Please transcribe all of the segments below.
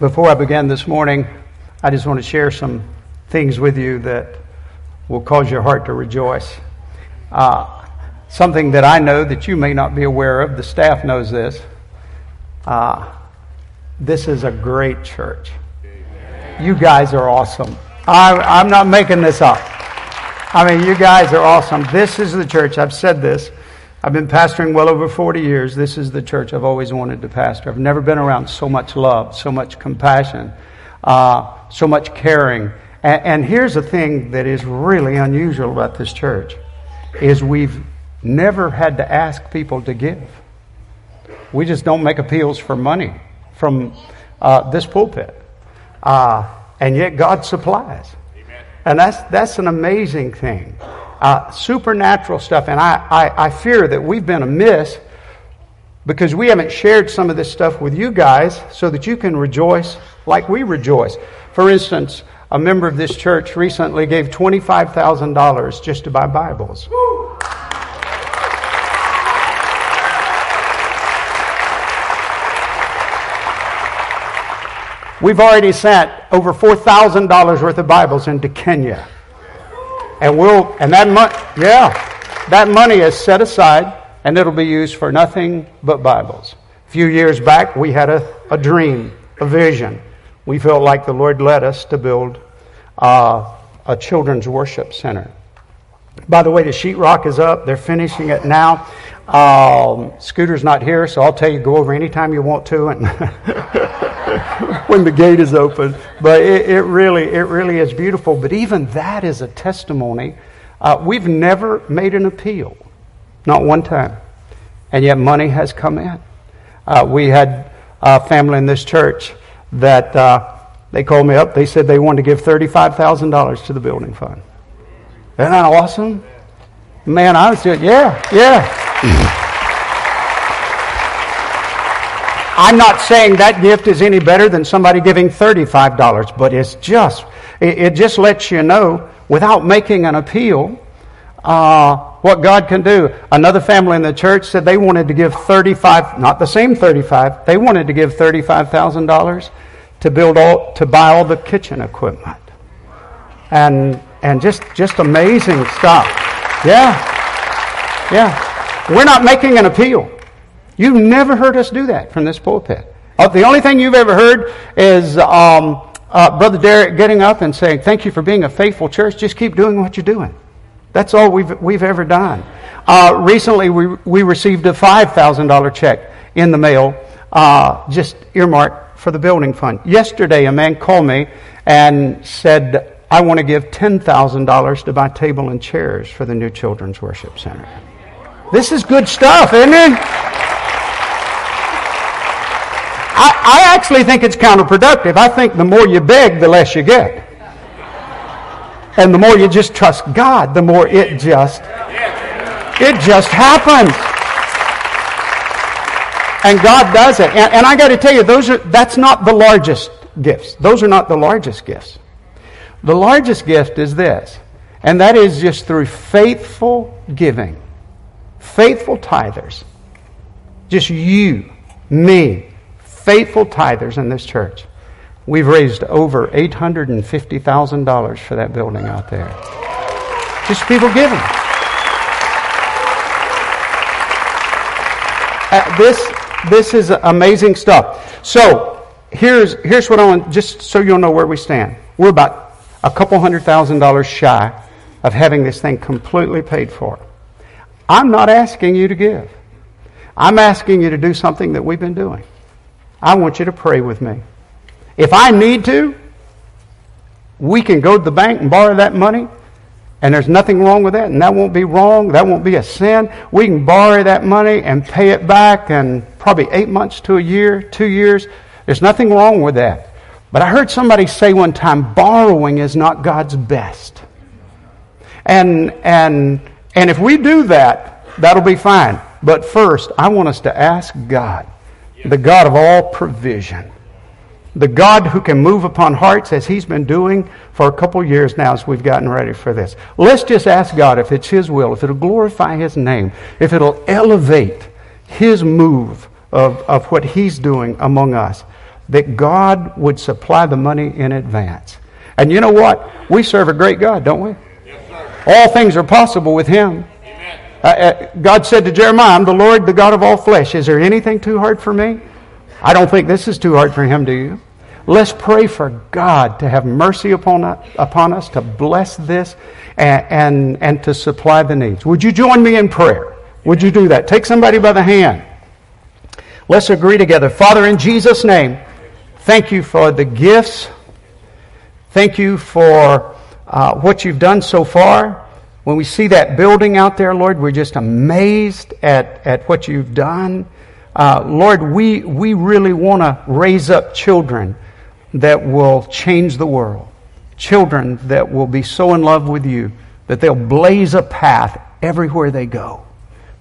Before I begin this morning, I just want to share some things with you that will cause your heart to rejoice. Uh, something that I know that you may not be aware of, the staff knows this. Uh, this is a great church. You guys are awesome. I, I'm not making this up. I mean, you guys are awesome. This is the church. I've said this. I've been pastoring well over 40 years. This is the church I've always wanted to pastor. I've never been around so much love, so much compassion, uh, so much caring. And, and here's the thing that is really unusual about this church is we've never had to ask people to give. We just don't make appeals for money from uh, this pulpit. Uh, and yet God supplies. Amen. And that's, that's an amazing thing uh, supernatural stuff. And I, I, I fear that we've been amiss because we haven't shared some of this stuff with you guys so that you can rejoice like we rejoice. For instance, a member of this church recently gave $25,000 just to buy Bibles. We've already sent over $4,000 worth of Bibles into Kenya. And we'll, and that money, yeah, that money is set aside and it'll be used for nothing but Bibles. A few years back, we had a, a dream, a vision. We felt like the Lord led us to build uh, a children's worship center. By the way, the sheetrock is up. They're finishing it now. Um, Scooter's not here, so I'll tell you, go over anytime you want to, and when the gate is open. But it, it, really, it really is beautiful. But even that is a testimony. Uh, we've never made an appeal, not one time, and yet money has come in. Uh, we had a family in this church that uh, they called me up. They said they wanted to give thirty-five thousand dollars to the building fund. Isn't that awesome? Man, I was just, yeah, yeah. I'm not saying that gift is any better than somebody giving $35, but it's just, it, it just lets you know without making an appeal uh, what God can do. Another family in the church said they wanted to give 35, not the same 35, they wanted to give $35,000 to build all, to buy all the kitchen equipment. And, and just, just amazing stuff. Yeah. Yeah. We're not making an appeal. You've never heard us do that from this pulpit. Uh, the only thing you've ever heard is um, uh, Brother Derek getting up and saying, Thank you for being a faithful church. Just keep doing what you're doing. That's all we've, we've ever done. Uh, recently, we, we received a $5,000 check in the mail, uh, just earmarked for the building fund. Yesterday, a man called me and said, I want to give $10,000 to buy table and chairs for the new Children's Worship Center. This is good stuff, isn't it? I, I actually think it's counterproductive. I think the more you beg, the less you get. And the more you just trust God, the more it just it just happens. And God does it. And, and I got to tell you, those are that's not the largest gifts. Those are not the largest gifts. The largest gift is this, and that is just through faithful giving faithful tithers, just you, me, faithful tithers in this church, we've raised over $850,000 for that building out there. Just people giving. Uh, this, this is amazing stuff. So, here's, here's what I want, just so you'll know where we stand. We're about a couple hundred thousand dollars shy of having this thing completely paid for. I'm not asking you to give. I'm asking you to do something that we've been doing. I want you to pray with me. If I need to, we can go to the bank and borrow that money, and there's nothing wrong with that, and that won't be wrong. That won't be a sin. We can borrow that money and pay it back, and probably eight months to a year, two years. There's nothing wrong with that. But I heard somebody say one time, borrowing is not God's best. And, and, and if we do that, that'll be fine. But first, I want us to ask God, the God of all provision, the God who can move upon hearts as He's been doing for a couple years now as we've gotten ready for this. Let's just ask God if it's His will, if it'll glorify His name, if it'll elevate His move of, of what He's doing among us, that God would supply the money in advance. And you know what? We serve a great God, don't we? Yes, all things are possible with Him. Uh, uh, God said to Jeremiah, I'm the Lord, the God of all flesh. Is there anything too hard for me? I don't think this is too hard for him, do you? Let's pray for God to have mercy upon, upon us, to bless this, and, and, and to supply the needs. Would you join me in prayer? Would you do that? Take somebody by the hand. Let's agree together. Father, in Jesus' name, thank you for the gifts. Thank you for uh, what you've done so far. When we see that building out there, Lord, we're just amazed at, at what you've done. Uh, Lord, we, we really want to raise up children that will change the world. Children that will be so in love with you that they'll blaze a path everywhere they go.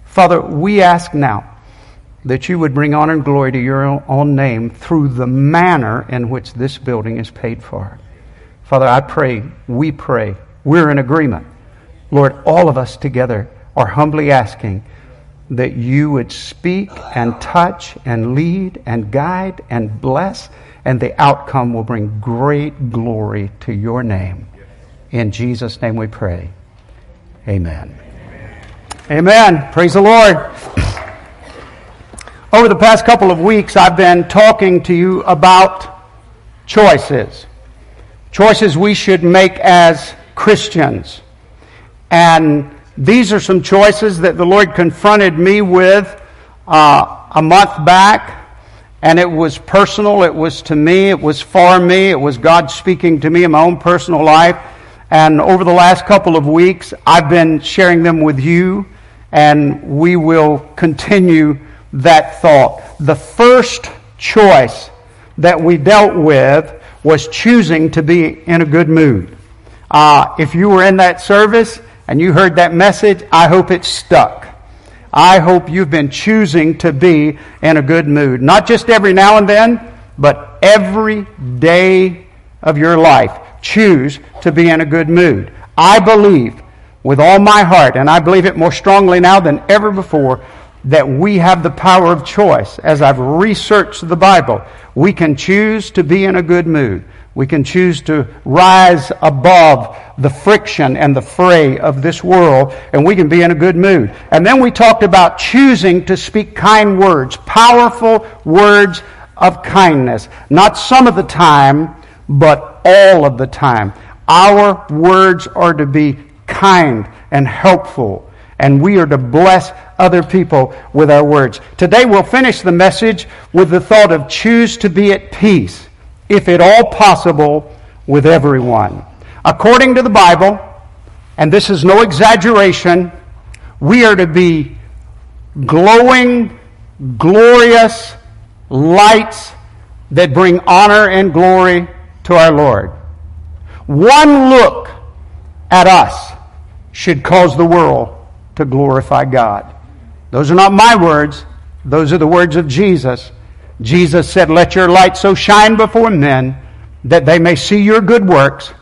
Father, we ask now that you would bring honor and glory to your own name through the manner in which this building is paid for. Father, I pray, we pray, we're in agreement. Lord, all of us together are humbly asking that you would speak and touch and lead and guide and bless, and the outcome will bring great glory to your name. In Jesus' name we pray. Amen. Amen. Praise the Lord. Over the past couple of weeks, I've been talking to you about choices. Choices we should make as Christians. And these are some choices that the Lord confronted me with uh, a month back. And it was personal. It was to me. It was for me. It was God speaking to me in my own personal life. And over the last couple of weeks, I've been sharing them with you. And we will continue that thought. The first choice that we dealt with was choosing to be in a good mood. Uh, if you were in that service, and you heard that message, I hope it stuck. I hope you've been choosing to be in a good mood. Not just every now and then, but every day of your life. Choose to be in a good mood. I believe with all my heart, and I believe it more strongly now than ever before, that we have the power of choice. As I've researched the Bible, we can choose to be in a good mood. We can choose to rise above the friction and the fray of this world, and we can be in a good mood. And then we talked about choosing to speak kind words, powerful words of kindness. Not some of the time, but all of the time. Our words are to be kind and helpful, and we are to bless other people with our words. Today we'll finish the message with the thought of choose to be at peace if at all possible, with everyone. According to the Bible, and this is no exaggeration, we are to be glowing, glorious lights that bring honor and glory to our Lord. One look at us should cause the world to glorify God. Those are not my words, those are the words of Jesus. Jesus said, Let your light so shine before men that they may see your good works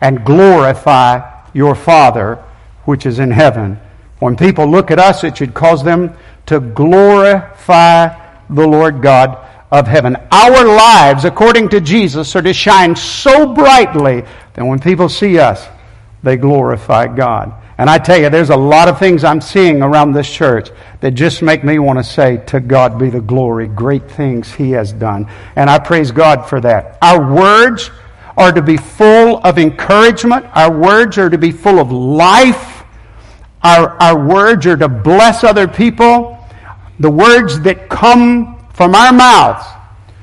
and glorify your Father which is in heaven. When people look at us, it should cause them to glorify the Lord God of heaven. Our lives, according to Jesus, are to shine so brightly that when people see us, they glorify God. And I tell you, there's a lot of things I'm seeing around this church that just make me want to say, To God be the glory, great things He has done. And I praise God for that. Our words are to be full of encouragement, our words are to be full of life, our, our words are to bless other people. The words that come from our mouths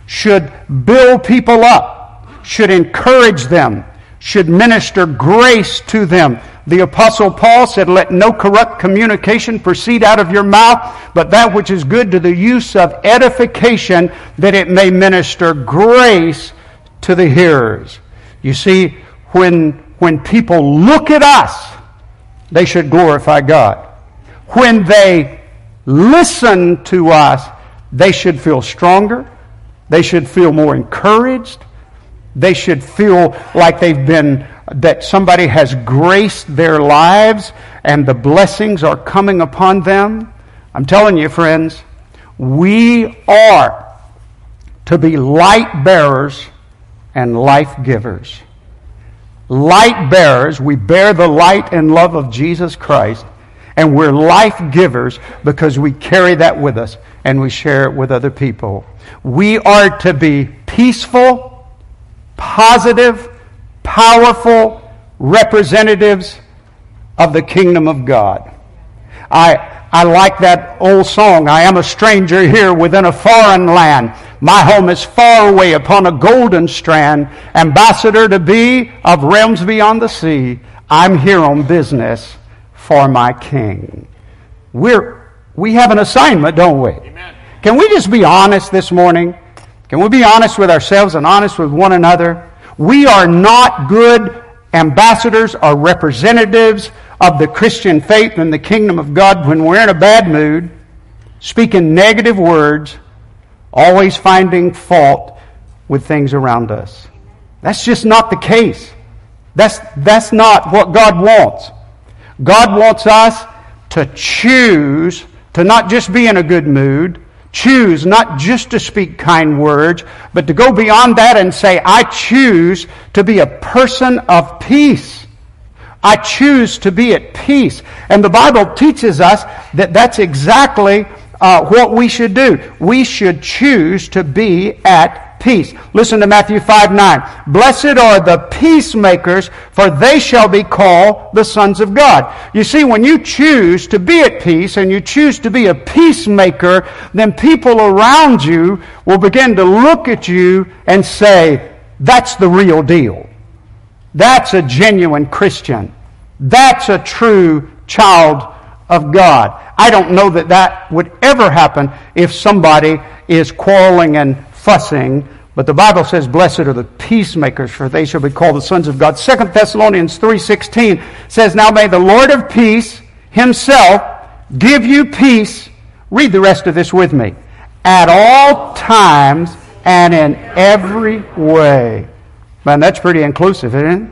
should build people up, should encourage them should minister grace to them. The apostle Paul said, let no corrupt communication proceed out of your mouth, but that which is good to the use of edification, that it may minister grace to the hearers. You see, when, when people look at us, they should glorify God. When they listen to us, they should feel stronger. They should feel more encouraged. They should feel like they've been, that somebody has graced their lives and the blessings are coming upon them. I'm telling you, friends, we are to be light bearers and life givers. Light bearers, we bear the light and love of Jesus Christ, and we're life givers because we carry that with us and we share it with other people. We are to be peaceful positive, powerful representatives of the kingdom of God. I, I like that old song, I am a stranger here within a foreign land. My home is far away upon a golden strand, ambassador to be of realms beyond the sea. I'm here on business for my king. We're, we have an assignment, don't we? Amen. Can we just be honest this morning? Can we be honest with ourselves and honest with one another? We are not good ambassadors or representatives of the Christian faith and the kingdom of God when we're in a bad mood, speaking negative words, always finding fault with things around us. That's just not the case. That's, that's not what God wants. God wants us to choose to not just be in a good mood, choose not just to speak kind words, but to go beyond that and say, I choose to be a person of peace. I choose to be at peace. And the Bible teaches us that that's exactly uh, what we should do. We should choose to be at peace. Listen to Matthew 5 9. Blessed are the peacemakers, for they shall be called the sons of God. You see, when you choose to be at peace and you choose to be a peacemaker, then people around you will begin to look at you and say, that's the real deal. That's a genuine Christian. That's a true child of God. I don't know that that would ever happen if somebody is quarreling and fussing. But the Bible says, Blessed are the peacemakers, for they shall be called the sons of God. Second Thessalonians 3.16 says, Now may the Lord of peace himself give you peace. Read the rest of this with me. At all times and in every way. Man, that's pretty inclusive, isn't it?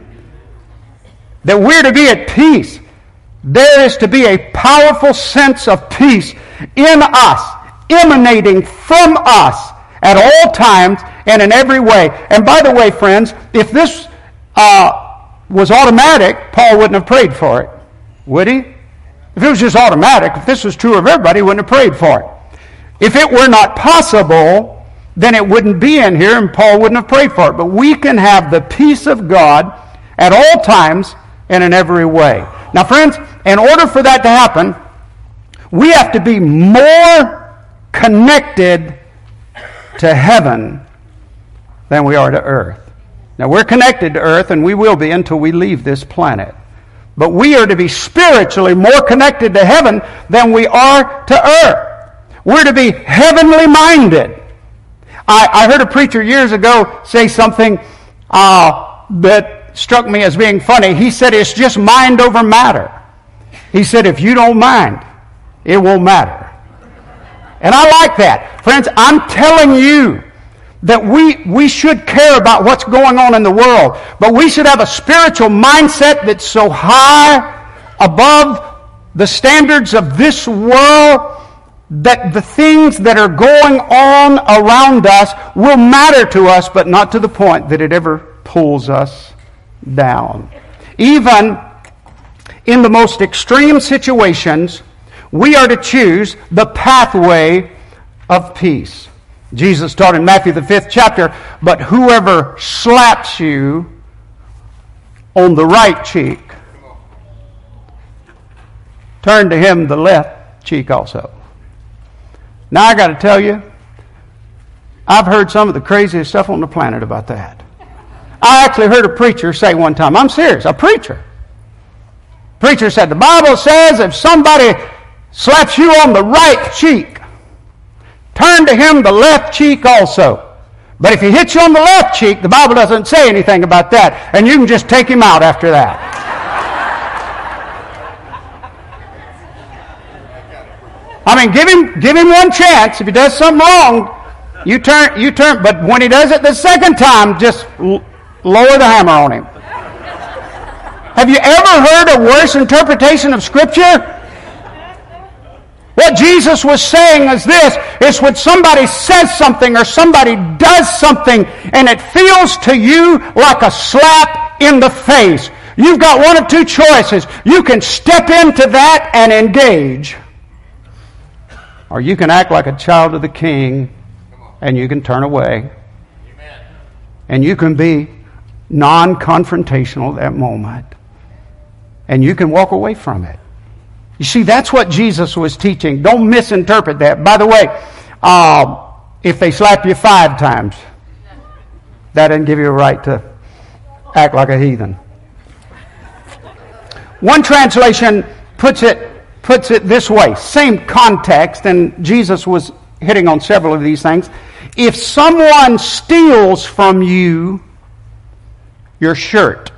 That we're to be at peace. There is to be a powerful sense of peace in us, emanating from us at all times and in every way. And by the way, friends, if this uh, was automatic, Paul wouldn't have prayed for it, would he? If it was just automatic, if this was true of everybody, he wouldn't have prayed for it. If it were not possible, then it wouldn't be in here and Paul wouldn't have prayed for it. But we can have the peace of God at all times and in every way. Now, friends, in order for that to happen, we have to be more connected to heaven than we are to earth. Now, we're connected to earth, and we will be until we leave this planet. But we are to be spiritually more connected to heaven than we are to earth. We're to be heavenly minded. I, I heard a preacher years ago say something uh, that struck me as being funny. He said, It's just mind over matter. He said, If you don't mind, it won't matter. And I like that. Friends, I'm telling you that we, we should care about what's going on in the world, but we should have a spiritual mindset that's so high above the standards of this world that the things that are going on around us will matter to us, but not to the point that it ever pulls us down. Even in the most extreme situations, we are to choose the pathway of peace. Jesus taught in Matthew, the fifth chapter, but whoever slaps you on the right cheek, turn to him the left cheek also. Now I got to tell you, I've heard some of the craziest stuff on the planet about that. I actually heard a preacher say one time, I'm serious, a preacher. Preacher said, The Bible says if somebody slaps you on the right cheek, turn to him the left cheek also. But if he hits you on the left cheek, the Bible doesn't say anything about that, and you can just take him out after that. I mean, give him, give him one chance. If he does something wrong, you turn, you turn. But when he does it the second time, just l- lower the hammer on him. Have you ever heard a worse interpretation of Scripture? What Jesus was saying is this, is when somebody says something or somebody does something and it feels to you like a slap in the face. You've got one of two choices. You can step into that and engage. Or you can act like a child of the king and you can turn away. And you can be non confrontational at that moment. And you can walk away from it. You see, that's what Jesus was teaching. Don't misinterpret that. By the way, uh, if they slap you five times, that doesn't give you a right to act like a heathen. One translation puts it, puts it this way same context, and Jesus was hitting on several of these things. If someone steals from you your shirt,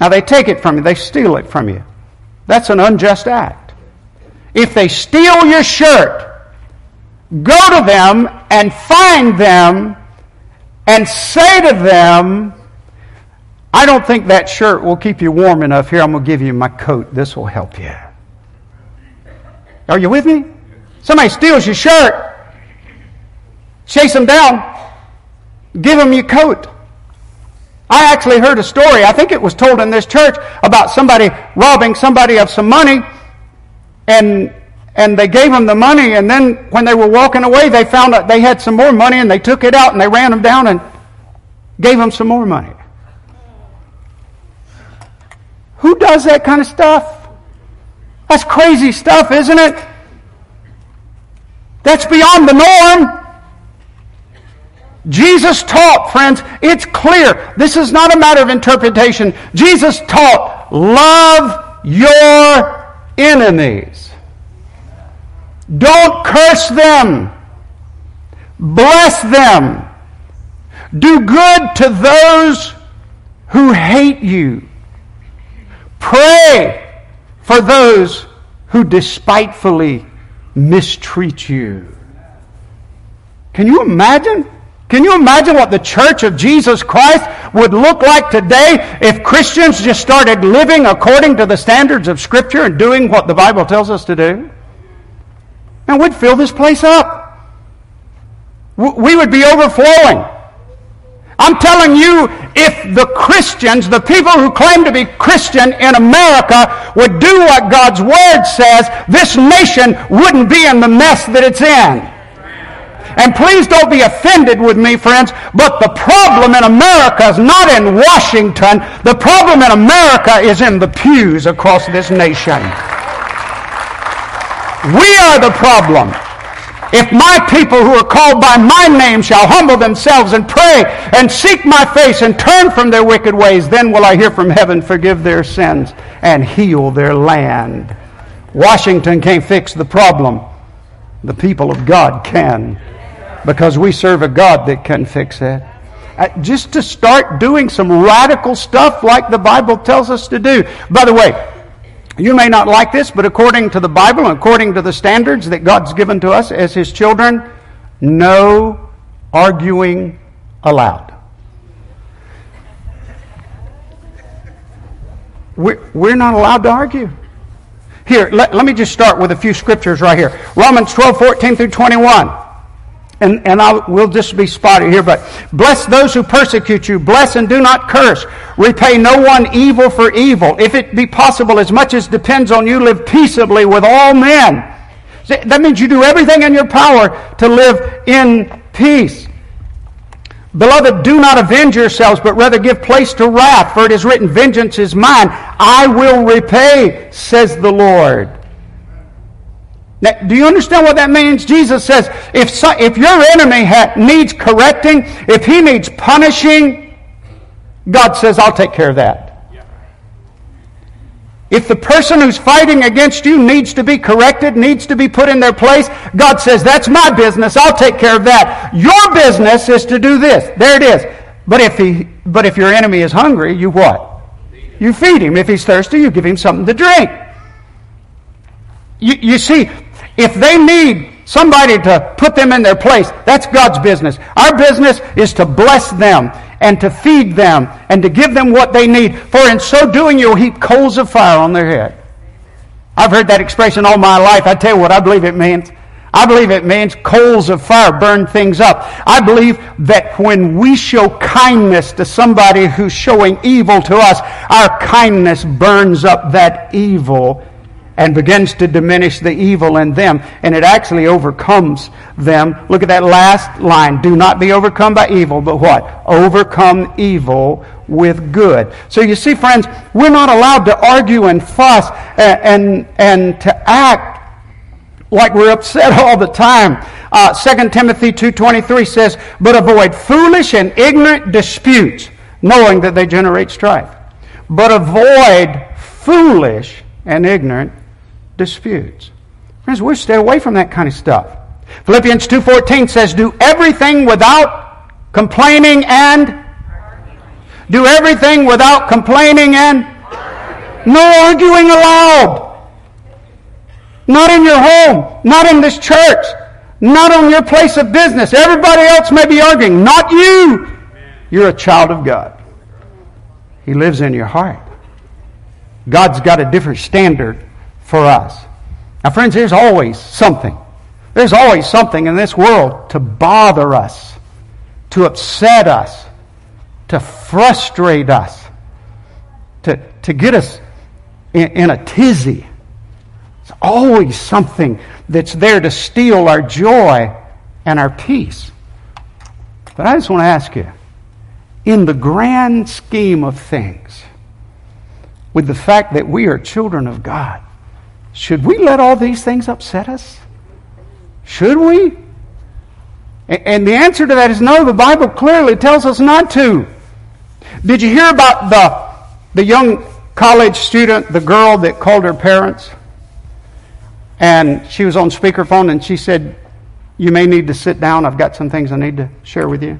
now they take it from you, they steal it from you. That's an unjust act. If they steal your shirt, go to them and find them and say to them, I don't think that shirt will keep you warm enough. Here, I'm going to give you my coat. This will help you. Are you with me? Somebody steals your shirt, chase them down, give them your coat. I actually heard a story, I think it was told in this church, about somebody robbing somebody of some money, and and they gave them the money, and then when they were walking away, they found out they had some more money, and they took it out and they ran them down and gave them some more money. Who does that kind of stuff? That's crazy stuff, isn't it? That's beyond the norm. Jesus taught, friends, it's clear. This is not a matter of interpretation. Jesus taught, love your enemies. Don't curse them. Bless them. Do good to those who hate you. Pray for those who despitefully mistreat you. Can you imagine? Can you imagine what the church of Jesus Christ would look like today if Christians just started living according to the standards of Scripture and doing what the Bible tells us to do? And we'd fill this place up. We would be overflowing. I'm telling you, if the Christians, the people who claim to be Christian in America, would do what God's Word says, this nation wouldn't be in the mess that it's in. And please don't be offended with me, friends, but the problem in America is not in Washington. The problem in America is in the pews across this nation. We are the problem. If my people who are called by my name shall humble themselves and pray and seek my face and turn from their wicked ways, then will I hear from heaven, forgive their sins, and heal their land. Washington can't fix the problem. The people of God can because we serve a God that can fix it. Uh, just to start doing some radical stuff like the Bible tells us to do. By the way, you may not like this, but according to the Bible according to the standards that God's given to us as His children, no arguing allowed. We're not allowed to argue. Here, let, let me just start with a few scriptures right here. Romans 12, 14 through 21 and, and I will just be spotted here, but bless those who persecute you. Bless and do not curse. Repay no one evil for evil. If it be possible, as much as depends on you, live peaceably with all men. That means you do everything in your power to live in peace. Beloved, do not avenge yourselves, but rather give place to wrath, for it is written, Vengeance is mine. I will repay, says the Lord. Now, do you understand what that means? Jesus says, if, so, if your enemy ha- needs correcting, if he needs punishing, God says, I'll take care of that. If the person who's fighting against you needs to be corrected, needs to be put in their place, God says, That's my business. I'll take care of that. Your business is to do this. There it is. But if, he, but if your enemy is hungry, you what? You feed him. If he's thirsty, you give him something to drink. You, you see, if they need somebody to put them in their place, that's God's business. Our business is to bless them and to feed them and to give them what they need. For in so doing, you'll heap coals of fire on their head. I've heard that expression all my life. I tell you what I believe it means. I believe it means coals of fire burn things up. I believe that when we show kindness to somebody who's showing evil to us, our kindness burns up that evil and begins to diminish the evil in them, and it actually overcomes them. Look at that last line. Do not be overcome by evil, but what? Overcome evil with good. So you see, friends, we're not allowed to argue and fuss and, and, and to act like we're upset all the time. Uh, 2 Timothy 2.23 says, But avoid foolish and ignorant disputes, knowing that they generate strife. But avoid foolish and ignorant disputes. Friends, we stay away from that kind of stuff. Philippians 2.14 says, Do everything without complaining and... Do everything without complaining and... No arguing allowed. Not in your home. Not in this church. Not on your place of business. Everybody else may be arguing. Not you. You're a child of God. He lives in your heart. God's got a different standard for us. Now, friends, there's always something. There's always something in this world to bother us, to upset us, to frustrate us, to, to get us in, in a tizzy. It's always something that's there to steal our joy and our peace. But I just want to ask you in the grand scheme of things, with the fact that we are children of God, should we let all these things upset us? Should we? And the answer to that is no. The Bible clearly tells us not to. Did you hear about the, the young college student, the girl that called her parents? And she was on speakerphone and she said, You may need to sit down. I've got some things I need to share with you.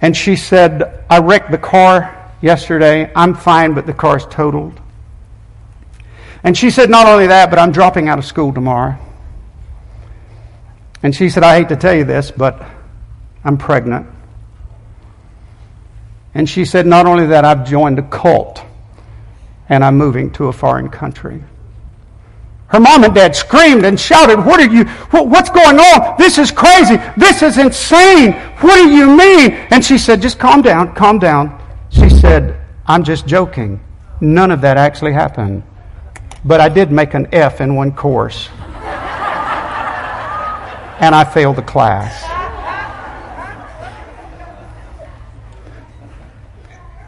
And she said, I wrecked the car yesterday. I'm fine, but the car's totaled. And she said, Not only that, but I'm dropping out of school tomorrow. And she said, I hate to tell you this, but I'm pregnant. And she said, Not only that, I've joined a cult and I'm moving to a foreign country. Her mom and dad screamed and shouted, What are you, what's going on? This is crazy. This is insane. What do you mean? And she said, Just calm down, calm down. She said, I'm just joking. None of that actually happened. But I did make an F in one course. and I failed the class.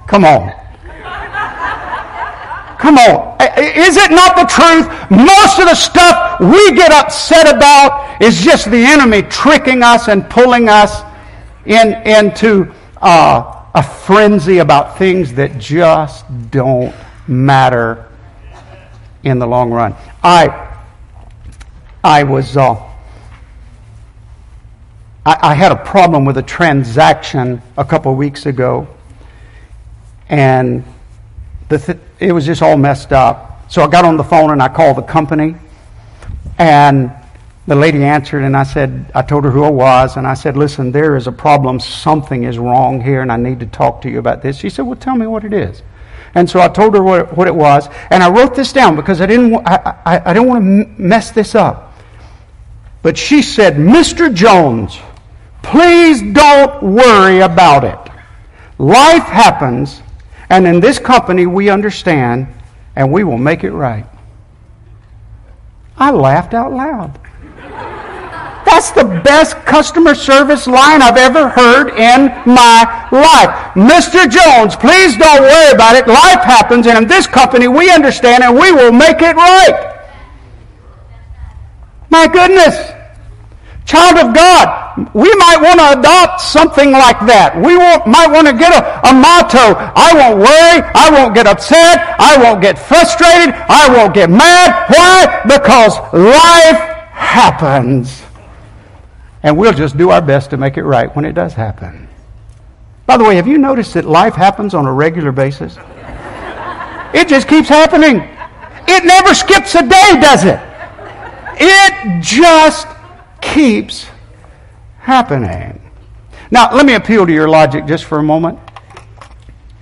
Come on. Come on. Is it not the truth? Most of the stuff we get upset about is just the enemy tricking us and pulling us in, into uh, a frenzy about things that just don't matter in the long run. I, I was, uh, I, I, had a problem with a transaction a couple of weeks ago, and the th- it was just all messed up. So I got on the phone and I called the company, and the lady answered, and I said, I told her who I was, and I said, Listen, there is a problem. Something is wrong here, and I need to talk to you about this. She said, Well, tell me what it is. And so I told her what, what it was, and I wrote this down because I didn't, I, I, I didn't want to mess this up. But she said, Mr. Jones, please don't worry about it. Life happens, and in this company we understand, and we will make it right. I laughed out loud. That's the best customer service line I've ever heard in my life. Mr. Jones, please don't worry about it. Life happens, and in this company we understand and we will make it right. My goodness! Child of God, we might want to adopt something like that. We might want to get a, a motto. I won't worry. I won't get upset. I won't get frustrated. I won't get mad. Why? Because life happens. And we'll just do our best to make it right when it does happen. By the way, have you noticed that life happens on a regular basis? It just keeps happening. It never skips a day, does it? It just keeps happening. Now, let me appeal to your logic just for a moment.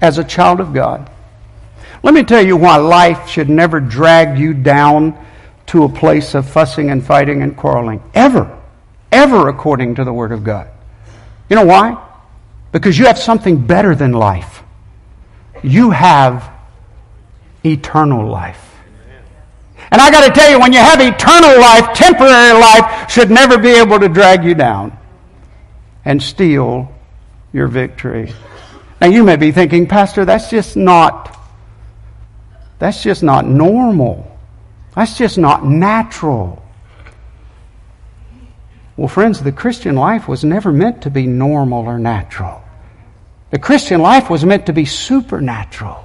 As a child of God, let me tell you why life should never drag you down to a place of fussing and fighting and quarreling. Ever. Ever according to the Word of God. You know why? Because you have something better than life. You have eternal life. And I got to tell you, when you have eternal life, temporary life should never be able to drag you down and steal your victory. Now you may be thinking, Pastor, that's just not that's just not normal. That's just not natural. Well, friends, the Christian life was never meant to be normal or natural. The Christian life was meant to be supernatural.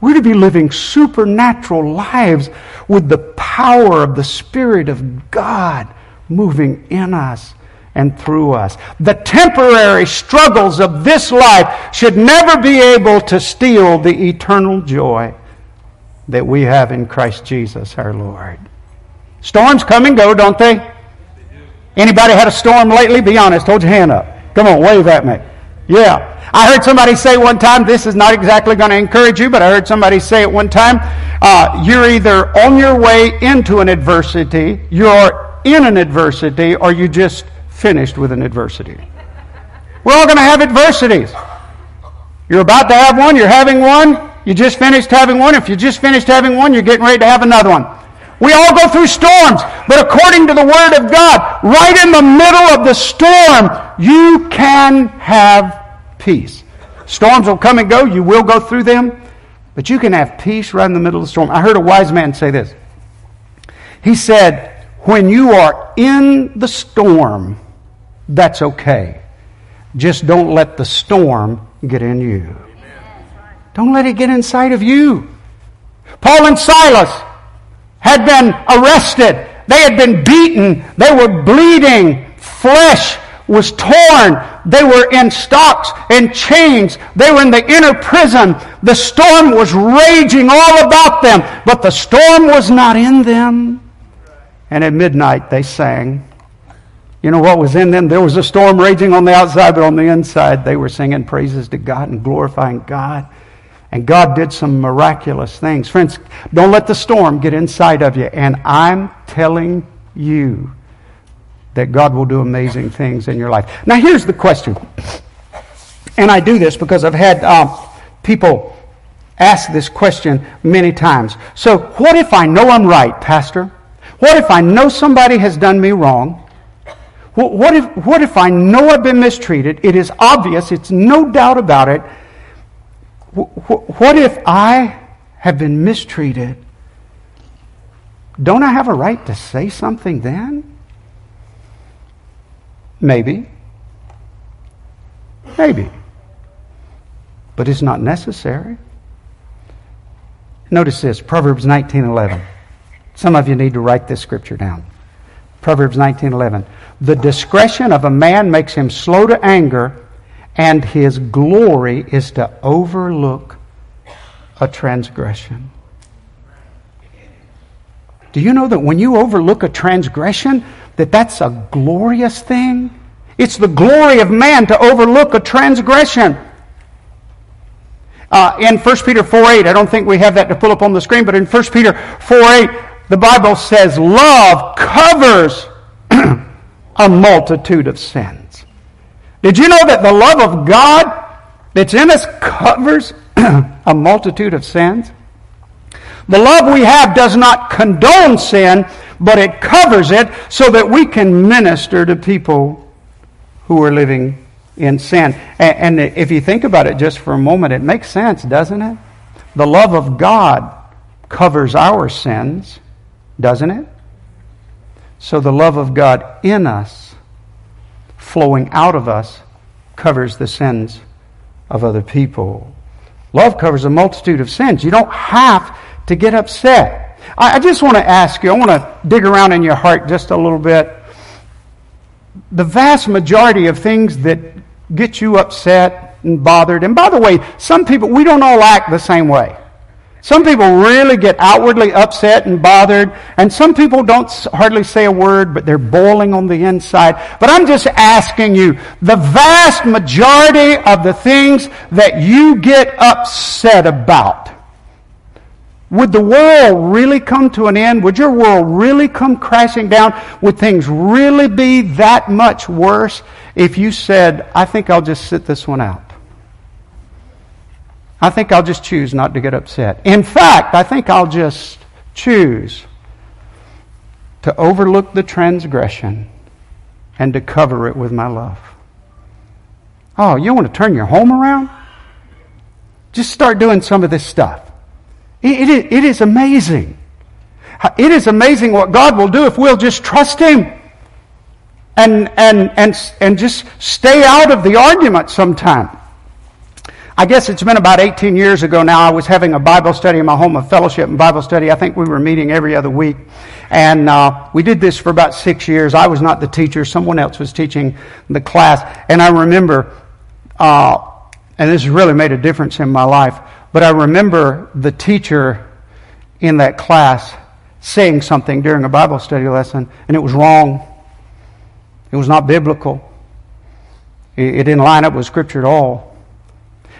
We're to be living supernatural lives with the power of the Spirit of God moving in us and through us. The temporary struggles of this life should never be able to steal the eternal joy that we have in Christ Jesus our Lord. Storms come and go, don't they? Anybody had a storm lately? Be honest. Hold your hand up. Come on, wave at me. Yeah. I heard somebody say one time, this is not exactly going to encourage you, but I heard somebody say it one time, uh, you're either on your way into an adversity, you're in an adversity, or you just finished with an adversity. We're all going to have adversities. You're about to have one, you're having one, you just finished having one. If you just finished having one, you're getting ready to have another one. We all go through storms, but according to the Word of God, right in the middle of the storm, you can have peace. Storms will come and go. You will go through them. But you can have peace right in the middle of the storm. I heard a wise man say this. He said, When you are in the storm, that's okay. Just don't let the storm get in you. Don't let it get inside of you. Paul and Silas had been arrested. They had been beaten. They were bleeding. Flesh was torn. They were in stocks and chains. They were in the inner prison. The storm was raging all about them, but the storm was not in them. And at midnight they sang. You know what was in them? There was a storm raging on the outside, but on the inside they were singing praises to God and glorifying God. And God did some miraculous things. Friends, don't let the storm get inside of you. And I'm telling you, that God will do amazing things in your life. Now, here's the question. And I do this because I've had um, people ask this question many times. So, what if I know I'm right, Pastor? What if I know somebody has done me wrong? What if, what if I know I've been mistreated? It is obvious, it's no doubt about it. What if I have been mistreated? Don't I have a right to say something then? Maybe. Maybe. But it's not necessary. Notice this, Proverbs 19:11. Some of you need to write this scripture down. Proverbs 19:11. The discretion of a man makes him slow to anger, and his glory is to overlook a transgression. Do you know that when you overlook a transgression, that that's a glorious thing? It's the glory of man to overlook a transgression. Uh, in 1 Peter 4 8, I don't think we have that to pull up on the screen, but in 1 Peter 4 8, the Bible says, Love covers a multitude of sins. Did you know that the love of God that's in us covers a multitude of sins? The love we have does not condone sin, but it covers it so that we can minister to people who are living in sin. And, if you think about it just for a moment, it makes sense, doesn't it? The love of God covers our sins, doesn't it? So the love of God in us, flowing out of us, covers the sins of other people. Love covers a multitude of sins. You don't have to get upset. I, I just want to ask you, I want to dig around in your heart just a little bit. The vast majority of things that get you upset and bothered, and by the way, some people, we don't all act the same way. Some people really get outwardly upset and bothered, and some people don't hardly say a word, but they're boiling on the inside. But I'm just asking you, the vast majority of the things that you get upset about, would the world really come to an end? Would your world really come crashing down? Would things really be that much worse if you said, I think I'll just sit this one out? I think I'll just choose not to get upset. In fact, I think I'll just choose to overlook the transgression and to cover it with my love. Oh, you want to turn your home around? Just start doing some of this stuff. It, it, it is amazing. It is amazing what God will do if we'll just trust Him and, and, and, and just stay out of the argument sometime. I guess it's been about 18 years ago now. I was having a Bible study in my home of fellowship and Bible study. I think we were meeting every other week. And uh, we did this for about six years. I was not the teacher, someone else was teaching the class. And I remember, uh, and this really made a difference in my life, but I remember the teacher in that class saying something during a Bible study lesson, and it was wrong. It was not biblical. It didn't line up with Scripture at all.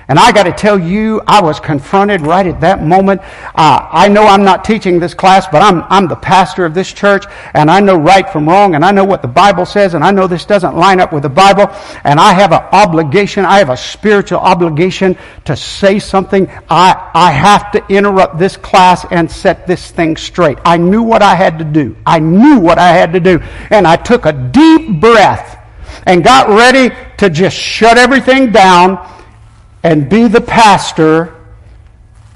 And I got to tell you, I was confronted right at that moment. Uh, I know I'm not teaching this class, but I'm, I'm the pastor of this church, and I know right from wrong, and I know what the Bible says, and I know this doesn't line up with the Bible, and I have an obligation, I have a spiritual obligation to say something. I, I have to interrupt this class and set this thing straight. I knew what I had to do. I knew what I had to do. And I took a deep breath and got ready to just shut everything down and be the pastor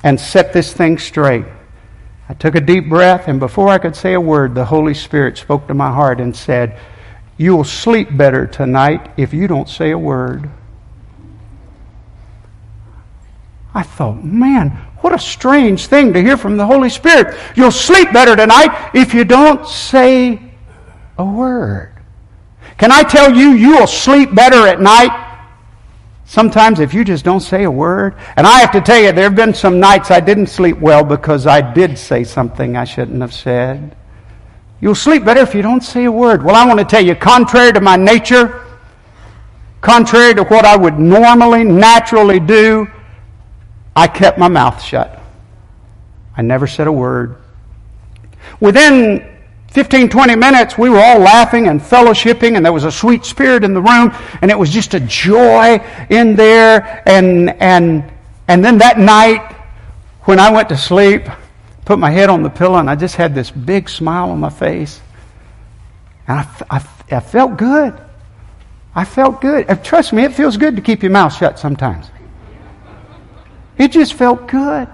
and set this thing straight. I took a deep breath, and before I could say a word, the Holy Spirit spoke to my heart and said, You will sleep better tonight if you don't say a word. I thought, man, what a strange thing to hear from the Holy Spirit. You'll sleep better tonight if you don't say a word. Can I tell you, you will sleep better at night Sometimes if you just don't say a word, and I have to tell you, there have been some nights I didn't sleep well because I did say something I shouldn't have said. You'll sleep better if you don't say a word. Well, I want to tell you, contrary to my nature, contrary to what I would normally, naturally do, I kept my mouth shut. I never said a word. Within 15, 20 minutes, we were all laughing and fellowshipping, and there was a sweet spirit in the room, and it was just a joy in there. And, and, and then that night, when I went to sleep, put my head on the pillow, and I just had this big smile on my face. And I, I, I felt good. I felt good. Trust me, it feels good to keep your mouth shut sometimes. It just felt good.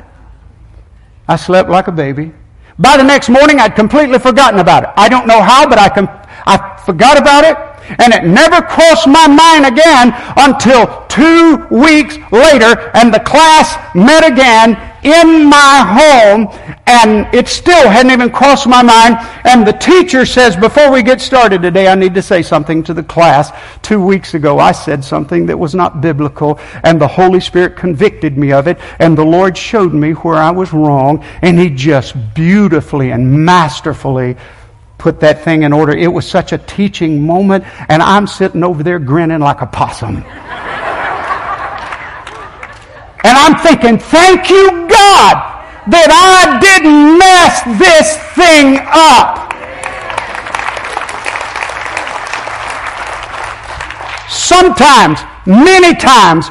I slept like a baby. By the next morning, I'd completely forgotten about it. I don't know how, but I, com- I forgot about it. And it never crossed my mind again until two weeks later, and the class met again in my home, and it still hadn't even crossed my mind. And the teacher says, Before we get started today, I need to say something to the class. Two weeks ago, I said something that was not biblical, and the Holy Spirit convicted me of it, and the Lord showed me where I was wrong, and He just beautifully and masterfully put that thing in order. It was such a teaching moment, and I'm sitting over there grinning like a possum. And I'm thinking, thank you, God, that I didn't mess this thing up. Sometimes, many times,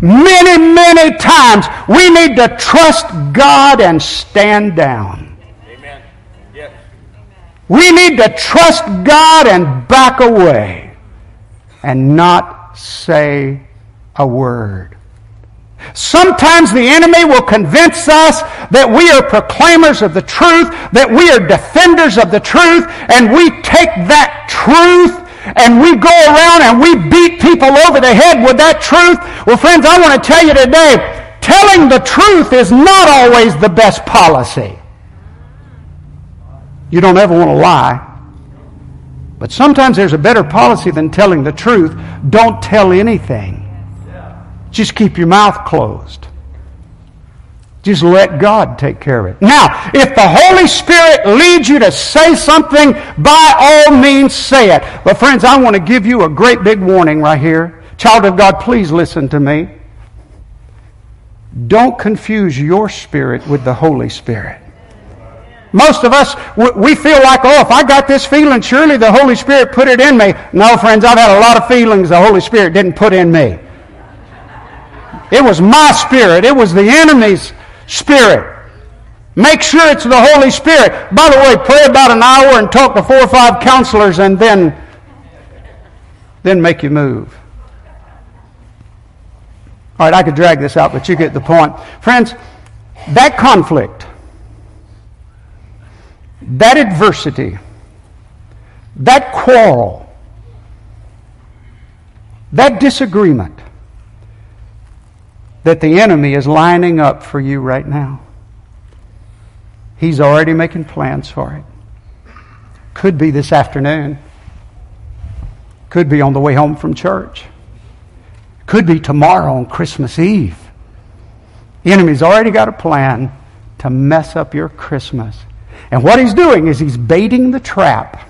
many, many times, we need to trust God and stand down. Amen. Yes. We need to trust God and back away and not say a word. Sometimes the enemy will convince us that we are proclaimers of the truth, that we are defenders of the truth, and we take that truth and we go around and we beat people over the head with that truth. Well, friends, I want to tell you today, telling the truth is not always the best policy. You don't ever want to lie. But sometimes there's a better policy than telling the truth. Don't tell anything. Just keep your mouth closed. Just let God take care of it. Now, if the Holy Spirit leads you to say something, by all means say it. But friends, I want to give you a great big warning right here. Child of God, please listen to me. Don't confuse your spirit with the Holy Spirit. Most of us, we feel like, oh, if I got this feeling, surely the Holy Spirit put it in me. No, friends, I've had a lot of feelings the Holy Spirit didn't put in me. It was my spirit. It was the enemy's spirit. Make sure it's the Holy Spirit. By the way, pray about an hour and talk to four or five counselors and then, then make you move. All right, I could drag this out, but you get the point. Friends, that conflict, that adversity, that quarrel, that disagreement, that the enemy is lining up for you right now. He's already making plans for it. Could be this afternoon. Could be on the way home from church. Could be tomorrow on Christmas Eve. The enemy's already got a plan to mess up your Christmas. And what he's doing is he's baiting the trap.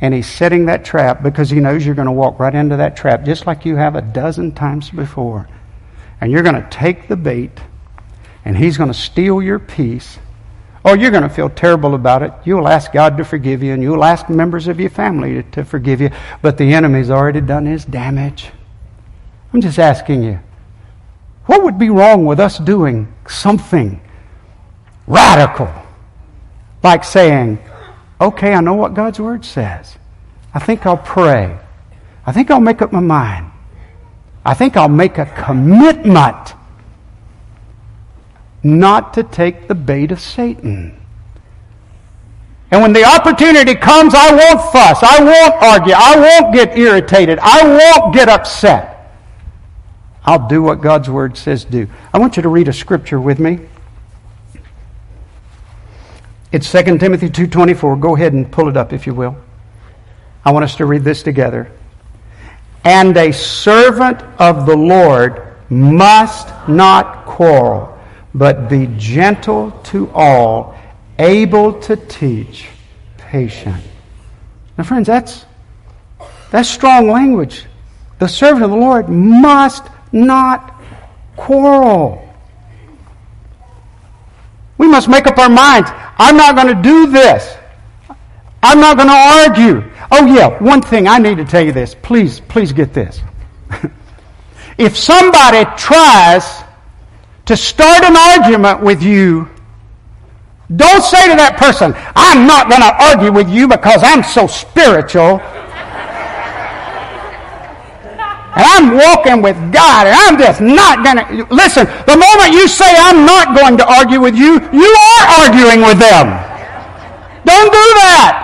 And he's setting that trap because he knows you're going to walk right into that trap just like you have a dozen times before and you're going to take the bait, and He's going to steal your peace, or you're going to feel terrible about it. You'll ask God to forgive you, and you'll ask members of your family to forgive you, but the enemy's already done his damage. I'm just asking you, what would be wrong with us doing something radical? Like saying, okay, I know what God's Word says. I think I'll pray. I think I'll make up my mind. I think I'll make a commitment not to take the bait of Satan. And when the opportunity comes, I won't fuss. I won't argue. I won't get irritated. I won't get upset. I'll do what God's Word says do. I want you to read a scripture with me. It's 2 Timothy 2.24. Go ahead and pull it up if you will. I want us to read this together. And a servant of the Lord must not quarrel, but be gentle to all, able to teach, patient. Now, friends, that's, that's strong language. The servant of the Lord must not quarrel. We must make up our minds. I'm not going to do this. I'm not going to argue. Oh, yeah, one thing I need to tell you this. Please, please get this. if somebody tries to start an argument with you, don't say to that person, I'm not going to argue with you because I'm so spiritual. and I'm walking with God, and I'm just not going to. Listen, the moment you say, I'm not going to argue with you, you are arguing with them. Don't do that.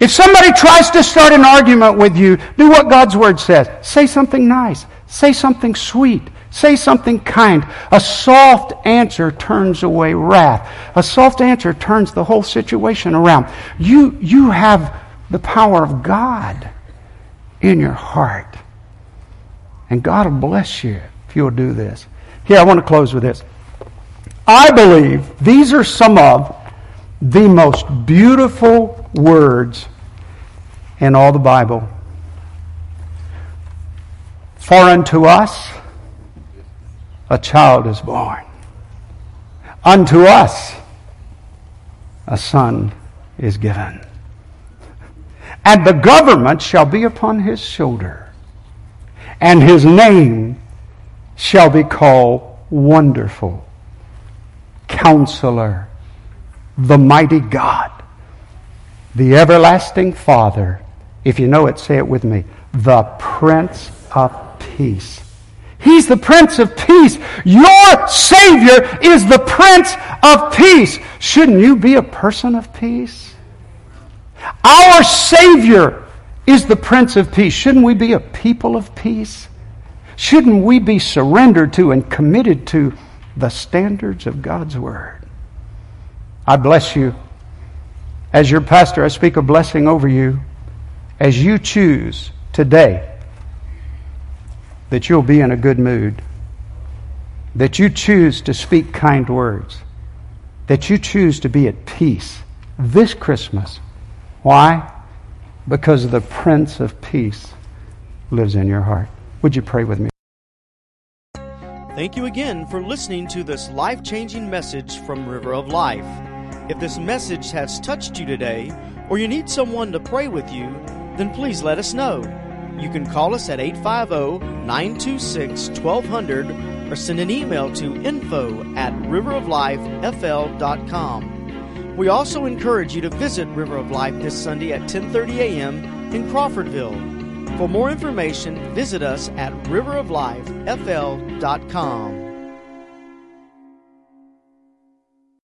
If somebody tries to start an argument with you, do what God's Word says. Say something nice. Say something sweet. Say something kind. A soft answer turns away wrath. A soft answer turns the whole situation around. You, you have the power of God in your heart. And God will bless you if you'll do this. Here, I want to close with this. I believe these are some of the most beautiful words in all the Bible. For unto us a child is born, unto us a son is given, and the government shall be upon his shoulder, and his name shall be called Wonderful, Counselor, the Mighty God, the Everlasting Father if you know it, say it with me. The Prince of Peace. He's the Prince of Peace. Your Savior is the Prince of Peace. Shouldn't you be a person of peace? Our Savior is the Prince of Peace. Shouldn't we be a people of peace? Shouldn't we be surrendered to and committed to the standards of God's Word? I bless you. As your pastor, I speak a blessing over you as you choose today that you'll be in a good mood, that you choose to speak kind words, that you choose to be at peace this Christmas. Why? Because the Prince of Peace lives in your heart. Would you pray with me? Thank you again for listening to this life changing message from River of Life. If this message has touched you today, or you need someone to pray with you, then please let us know. You can call us at 850 926 1200 or send an email to info at riveroflifefl.com. We also encourage you to visit River of Life this Sunday at 10:30 a.m. in Crawfordville. For more information, visit us at riveroflifefl.com.